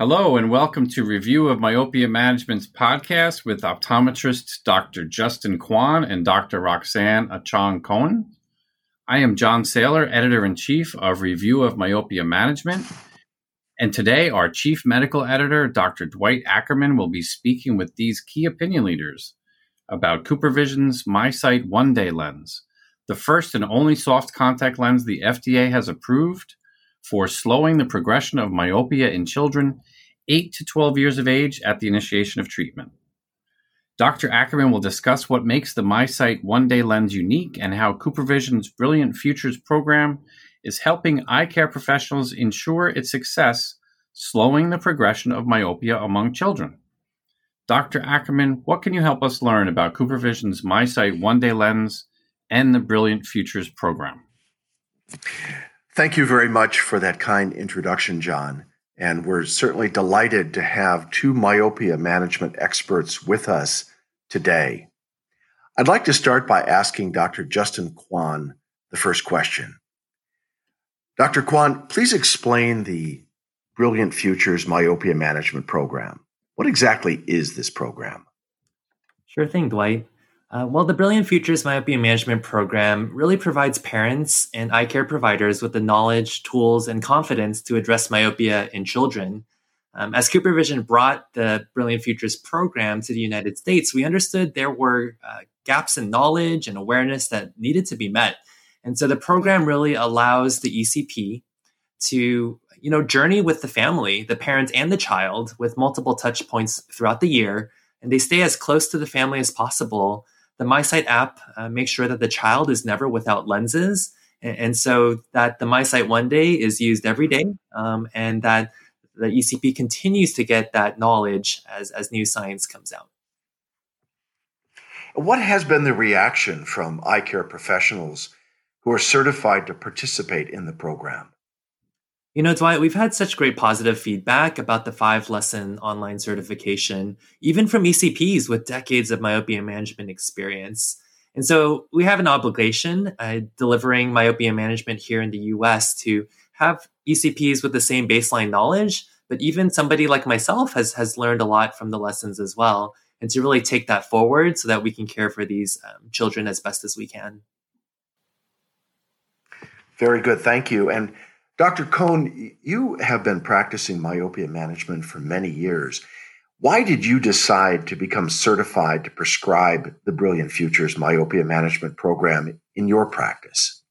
Hello, and welcome to Review of Myopia Management's podcast with optometrists Dr. Justin Kwan and Dr. Roxanne Achong Coan. I am John Saylor, editor in chief of Review of Myopia Management. And today, our chief medical editor, Dr. Dwight Akerman, will be speaking with these key opinion leaders about CooperVision's MiSight One Day lens, the first and only soft contact lens the FDA has approved for slowing the progression of myopia in children 8 to 12 years of age at the initiation of treatment. Dr. Akerman will discuss what makes the MiSight one day lens unique and how CooperVision's Brilliant Futures program is helping eye care professionals ensure its success, slowing the progression of myopia among children. Dr. Akerman, what can you help us learn about CooperVision's MiSight one day lens and the Brilliant Futures program? Thank you very much for that kind introduction, John. And we're certainly delighted to have two myopia management experts with us today. I'd like to start by asking Dr. Justin Kwan the first question. Dr. Kwan, please explain the Brilliant Futures Myopia Management Program. What exactly is this program? Sure thing, Dwight. Uh, well, the Brilliant Futures Myopia Management Program really provides parents and eye care providers with the knowledge, tools, and confidence to address myopia in children. Um, as CooperVision brought the Brilliant Futures program to the United States, we understood there were uh, gaps in knowledge and awareness that needed to be met. And so the program really allows the ECP to you know journey with the family the parent and the child with multiple touch points throughout the year and they stay as close to the family as possible the MiSight app uh, makes sure that the child is never without lenses, and, and so that the MiSight One Day is used every day, um, and that the ECP continues to get that knowledge as as new science comes out. What has been the reaction from eye care professionals who are certified to participate in the program? You know, Dwight, we've had such great positive feedback about the five lesson online certification, even from ECPs with decades of myopia management experience. And so we have an obligation uh, delivering myopia management here in the US to have ECPs with the same baseline knowledge, but even somebody like myself has, has learned a lot from the lessons as well. And to really take that forward so that we can care for these um, children as best as we can. Very good. Thank you. And Dr. Coan, you have been practicing myopia management for many years. Why did you decide to become certified to prescribe the Brilliant Futures myopia management program in your practice?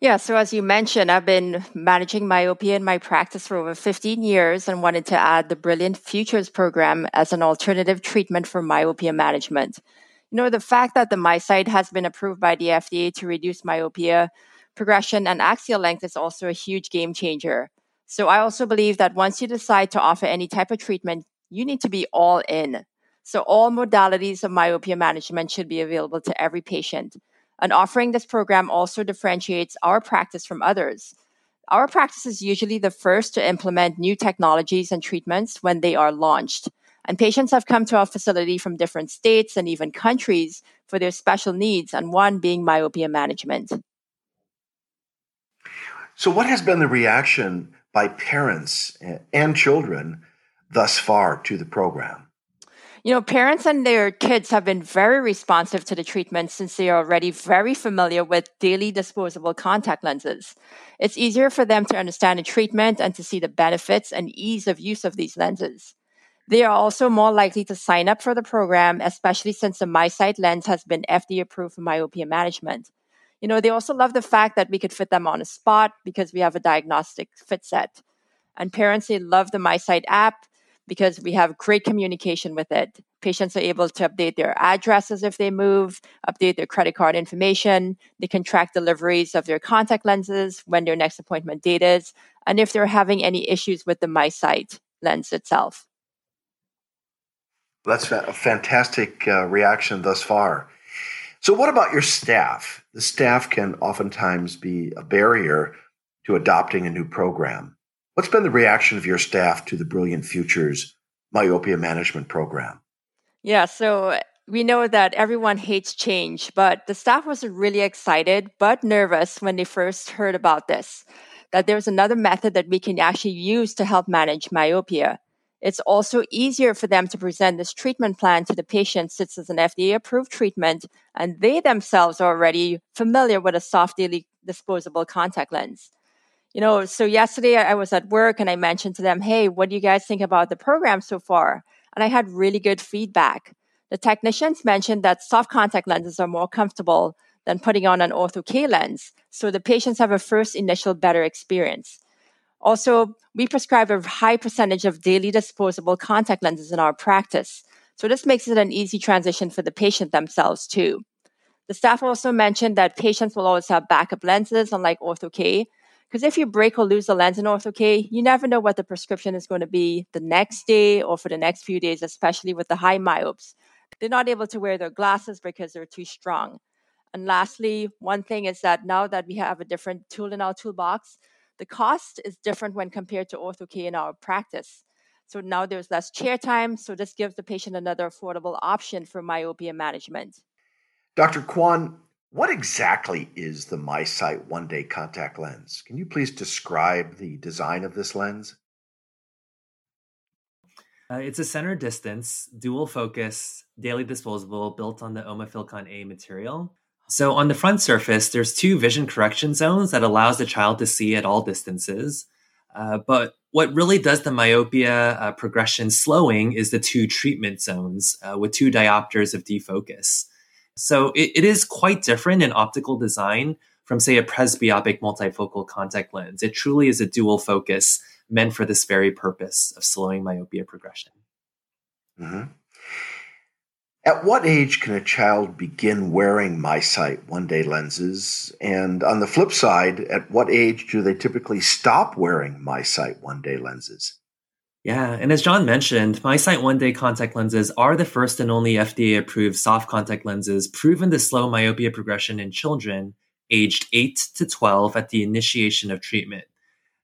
Yeah, so as you mentioned, I've been managing myopia in my practice for over 15 years and wanted to add the Brilliant Futures program as an alternative treatment for myopia management. You know, the fact that the MiSight has been approved by the FDA to reduce myopia progression and axial length is also a huge game changer. So I also believe that once you decide to offer any type of treatment, you need to be all in. So all modalities of myopia management should be available to every patient. And offering this program also differentiates our practice from others. Our practice is usually the first to implement new technologies and treatments when they are launched. And patients have come to our facility from different states and even countries for their special needs, and one being myopia management. So, what has been the reaction by parents and children thus far to the program? You know, parents and their kids have been very responsive to the treatment since they are already very familiar with daily disposable contact lenses. It's easier for them to understand the treatment and to see the benefits and ease of use of these lenses. They are also more likely to sign up for the program, especially since the MiSight lens has been FDA approved for myopia management. You know, they also love the fact that we could fit them on a spot because we have a diagnostic fit set. And parents, they love the MiSight app because we have great communication with it. Patients are able to update their addresses if they move, update their credit card information. They can track deliveries of their contact lenses, when their next appointment date is, and if they're having any issues with the MiSight lens itself. That's a fantastic uh, reaction thus far. So, what about your staff? The staff can oftentimes be a barrier to adopting a new program. What's been the reaction of your staff to the Brilliant Futures myopia management program? Yeah, so we know that everyone hates change, but the staff was really excited but nervous when they first heard about this, that there's another method that we can actually use to help manage myopia. It's also easier for them to present this treatment plan to the patient since it's an FDA approved treatment and they themselves are already familiar with a soft daily disposable contact lens. You know, so yesterday I was at work and I mentioned to them, hey, what do you guys think about the program so far? And I had really good feedback. The technicians mentioned that soft contact lenses are more comfortable than putting on an ortho K lens. So the patients have a first initial better experience. Also, we prescribe a high percentage of daily disposable contact lenses in our practice. So this makes it an easy transition for the patient themselves too. The staff also mentioned that patients will always have backup lenses, unlike Ortho-K, because if you break or lose a lens in Ortho-K, you never know what the prescription is going to be the next day or for the next few days, especially with the high myopes. They're not able to wear their glasses because they're too strong. And lastly, one thing is that now that we have a different tool in our toolbox, the cost is different when compared to Ortho-K in our practice. So now there's less chair time, so this gives the patient another affordable option for myopia management. Dr. Kwan, what exactly is the MiSight one day contact lens? Can you please describe the design of this lens? Uh, it's a center distance, dual focus, daily disposable built on the Omafilcon A material. So on the front surface, there's two vision correction zones that allows the child to see at all distances. Uh, but what really does the myopia uh, progression slowing is the two treatment zones uh, with two diopters of defocus. So it, it is quite different in optical design from, say, a presbyopic multifocal contact lens. It truly is a dual focus meant for this very purpose of slowing myopia progression. Mm-hmm. At what age can a child begin wearing MiSight one day lenses? And on the flip side, at what age do they typically stop wearing MiSight one day lenses? Yeah, and as John mentioned, MiSight one day contact lenses are the first and only FDA approved soft contact lenses proven to slow myopia progression in children aged 8 to 12 at the initiation of treatment.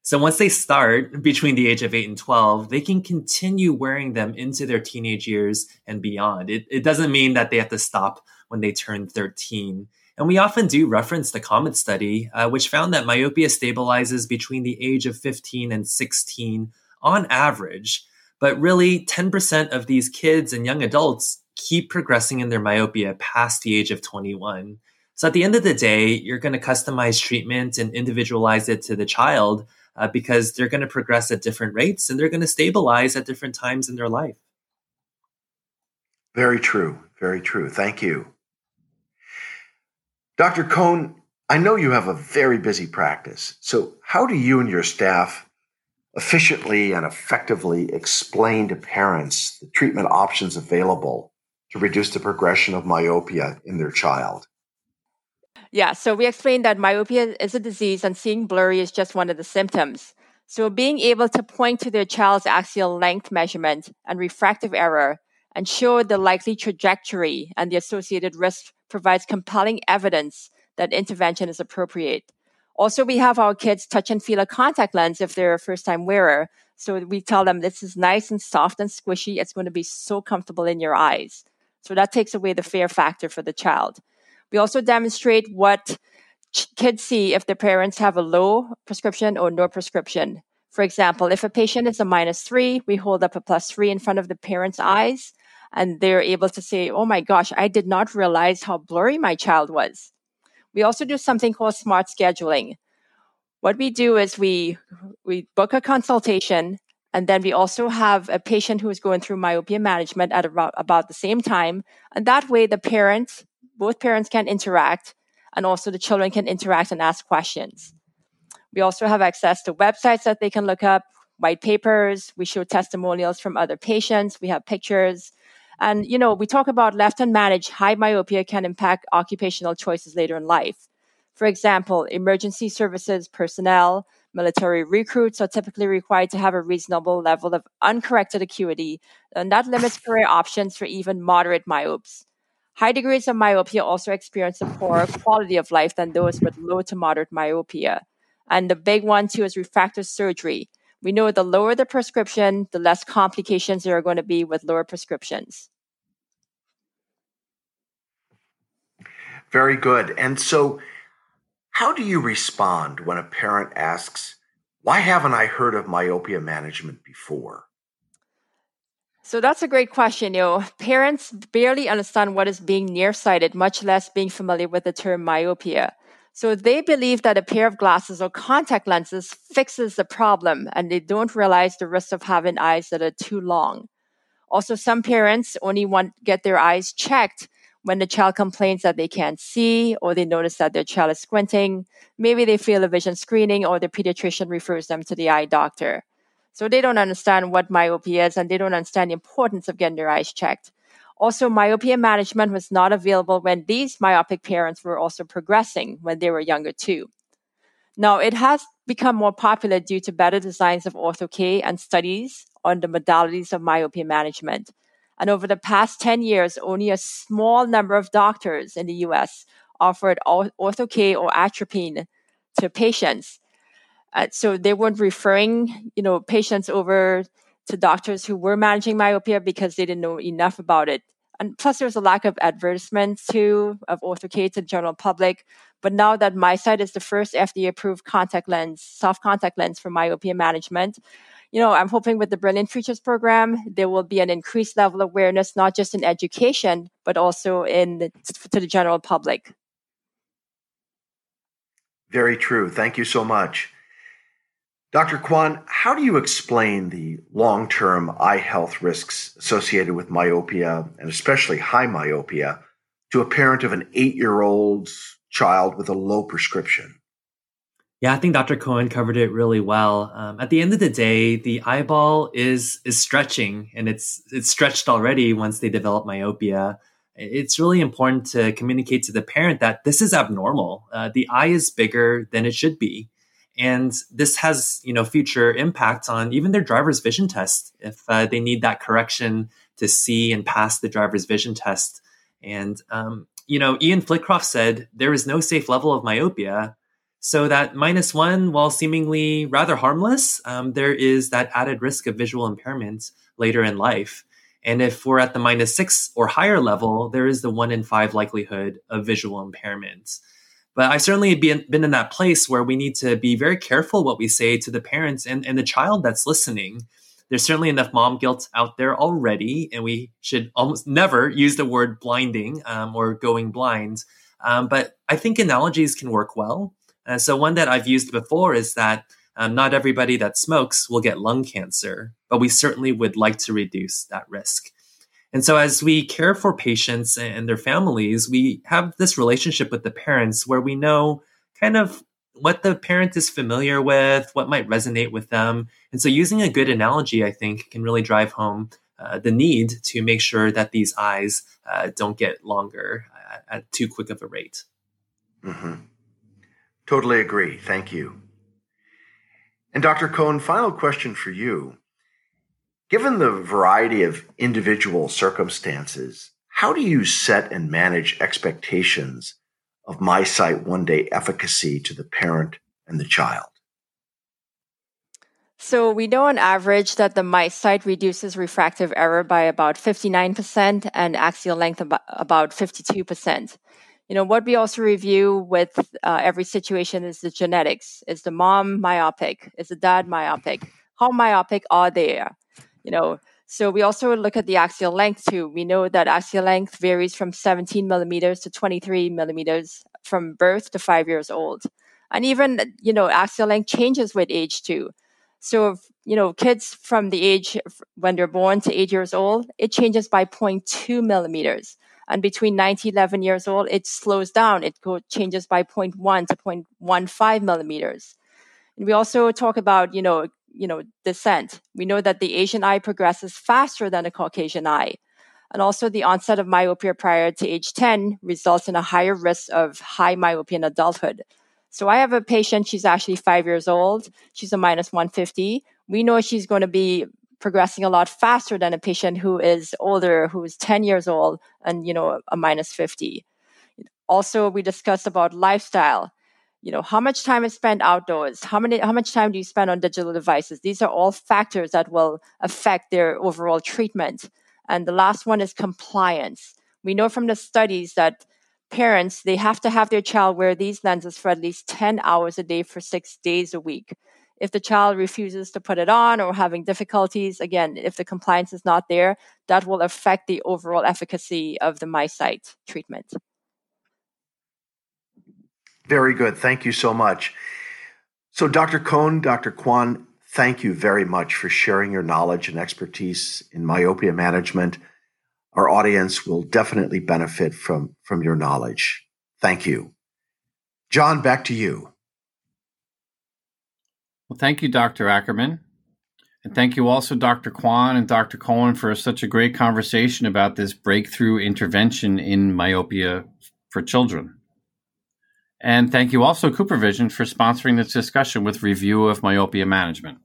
So once they start between the age of 8 and 12, they can continue wearing them into their teenage years and beyond. It, it doesn't mean that they have to stop when they turn 13. And we often do reference the COMET study, uh, which found that myopia stabilizes between the age of 15 and 16 on average. But really, 10% of these kids and young adults keep progressing in their myopia past the age of 21. So at the end of the day, you're going to customize treatment and individualize it to the child uh, because they're going to progress at different rates and they're going to stabilize at different times in their life. Very true. Very true. Thank you. Dr. Coan, I know you have a very busy practice. So, how do you and your staff efficiently and effectively explain to parents the treatment options available to reduce the progression of myopia in their child? Yeah, so we explained that myopia is a disease and seeing blurry is just one of the symptoms. So being able to point to their child's axial length measurement and refractive error and show the likely trajectory and the associated risk provides compelling evidence that intervention is appropriate. Also, we have our kids touch and feel a contact lens if they're a first time wearer. So we tell them this is nice and soft and squishy. It's going to be so comfortable in your eyes. So that takes away the fear factor for the child. We also demonstrate what kids see if their parents have a low prescription or no prescription. For example, if a patient is a minus three, we hold up a plus three in front of the parent's eyes, and they're able to say, Oh my gosh, I did not realize how blurry my child was. We also do something called smart scheduling. What we do is we, we book a consultation, and then we also have a patient who is going through myopia management at about, about the same time. And that way, the parents both parents can interact and also the children can interact and ask questions. We also have access to websites that they can look up, white papers. We show testimonials from other patients. We have pictures. And, you know, we talk about left unmanaged high myopia can impact occupational choices later in life. For example, emergency services personnel, military recruits are typically required to have a reasonable level of uncorrected acuity, and that limits career options for even moderate myopes. High degrees of myopia also experience a poorer quality of life than those with low to moderate myopia. And the big one, too, is refractive surgery. We know the lower the prescription, the less complications there are going to be with lower prescriptions. Very good. And so, how do you respond when a parent asks, Why haven't I heard of myopia management before? So that's a great question. You know, parents barely understand what is being nearsighted, much less being familiar with the term myopia. So they believe that a pair of glasses or contact lenses fixes the problem and they don't realize the risk of having eyes that are too long. Also, some parents only want get their eyes checked when the child complains that they can't see or they notice that their child is squinting. Maybe they fail a vision screening or the pediatrician refers them to the eye doctor. So they don't understand what myopia is and they don't understand the importance of getting their eyes checked. Also, myopia management was not available when these myopic parents were also progressing when they were younger too. Now, it has become more popular due to better designs of ortho-K and studies on the modalities of myopia management. And over the past 10 years, only a small number of doctors in the US offered ortho-K or atropine to patients. Uh, so they weren't referring, you know, patients over to doctors who were managing myopia because they didn't know enough about it. And plus, there's a lack of advertisements too of to the general public. But now that MiSight is the first FDA-approved contact lens, soft contact lens for myopia management, you know, I'm hoping with the Brilliant Futures program, there will be an increased level of awareness, not just in education, but also in the, to the general public. Very true. Thank you so much. Dr. Kwan, how do you explain the long term eye health risks associated with myopia, and especially high myopia, to a parent of an eight year old child with a low prescription? Yeah, I think Dr. Coan covered it really well. Um, at the end of the day, the eyeball is is stretching, and it's it's stretched already once they develop myopia. It's really important to communicate to the parent that this is abnormal. Uh, the eye is bigger than it should be and this has you know future impacts on even their driver's vision test. If uh, they need that correction to see and pass the driver's vision test. And um, you know ian flitcroft said there is no safe level of myopia so that minus one while seemingly rather harmless um, there is that added risk of visual impairment later in life. And if we're at the minus six or higher level there is the one in five likelihood of visual impairment but I've certainly been, been in that place where we need to be very careful what we say to the parents and, and the child that's listening. There's certainly enough mom guilt out there already, and we should almost never use the word blinding um, or going blind. Um, but I think analogies can work well. Uh, so, one that I've used before is that um, not everybody that smokes will get lung cancer, but we certainly would like to reduce that risk. And so, as we care for patients and their families, we have this relationship with the parents where we know kind of what the parent is familiar with, what might resonate with them. And so, using a good analogy, I think, can really drive home uh, the need to make sure that these eyes uh, don't get longer at, at, too quick of a rate. Mm-hmm. Totally agree. Thank you. And Dr. Coan, final question for you. Given the variety of individual circumstances, how do you set and manage expectations of MiSight one day efficacy to the parent and the child? So we know on average that the MiSight reduces refractive error by about 59% and axial length about 52%. You know, what we also review with uh, every situation is the genetics. Is the mom myopic? Is the dad myopic? How myopic are they? You know, so we also look at the axial length too. We know that axial length varies from 17 millimeters to 23 millimeters from birth to five years old. And even, you know, axial length changes with age too. So, you know, kids from the age when they're born to eight years old, it changes by 0.2 millimeters. And between 9 to 11 years old, it slows down. It go, changes by 0.1 to 0.15 millimeters. And we also talk about, you know, you know, descent. We know that the Asian eye progresses faster than the Caucasian eye. And also the onset of myopia prior to age 10 results in a higher risk of high myopia in adulthood. So I have a patient, she's actually five years old. She's a minus 150. We know she's going to be progressing a lot faster than a patient who is older, who is 10 years old and, you know, a minus 50. Also, we discussed about lifestyle you know how much time is spent outdoors? How many how much time do you spend on digital devices? These are all factors that will affect their overall treatment. And the last one is compliance. We know from the studies that parents they have to have their child wear these lenses for at least 10 hours a day for 6 days a week. If the child refuses to put it on or having difficulties, again, if the compliance is not there, that will affect the overall efficacy of the MiSight treatment. Very good. Thank you so much. So, Dr. Coan, Dr. Kwan, thank you very much for sharing your knowledge and expertise in myopia management. Our audience will definitely benefit from, from your knowledge. Thank you. John, back to you. Well, thank you, Dr. Akerman. And thank you also, Dr. Kwan and Dr. Coan, for such a great conversation about this breakthrough intervention in myopia for children. And thank you also, CooperVision, for sponsoring this discussion with review of myopia management.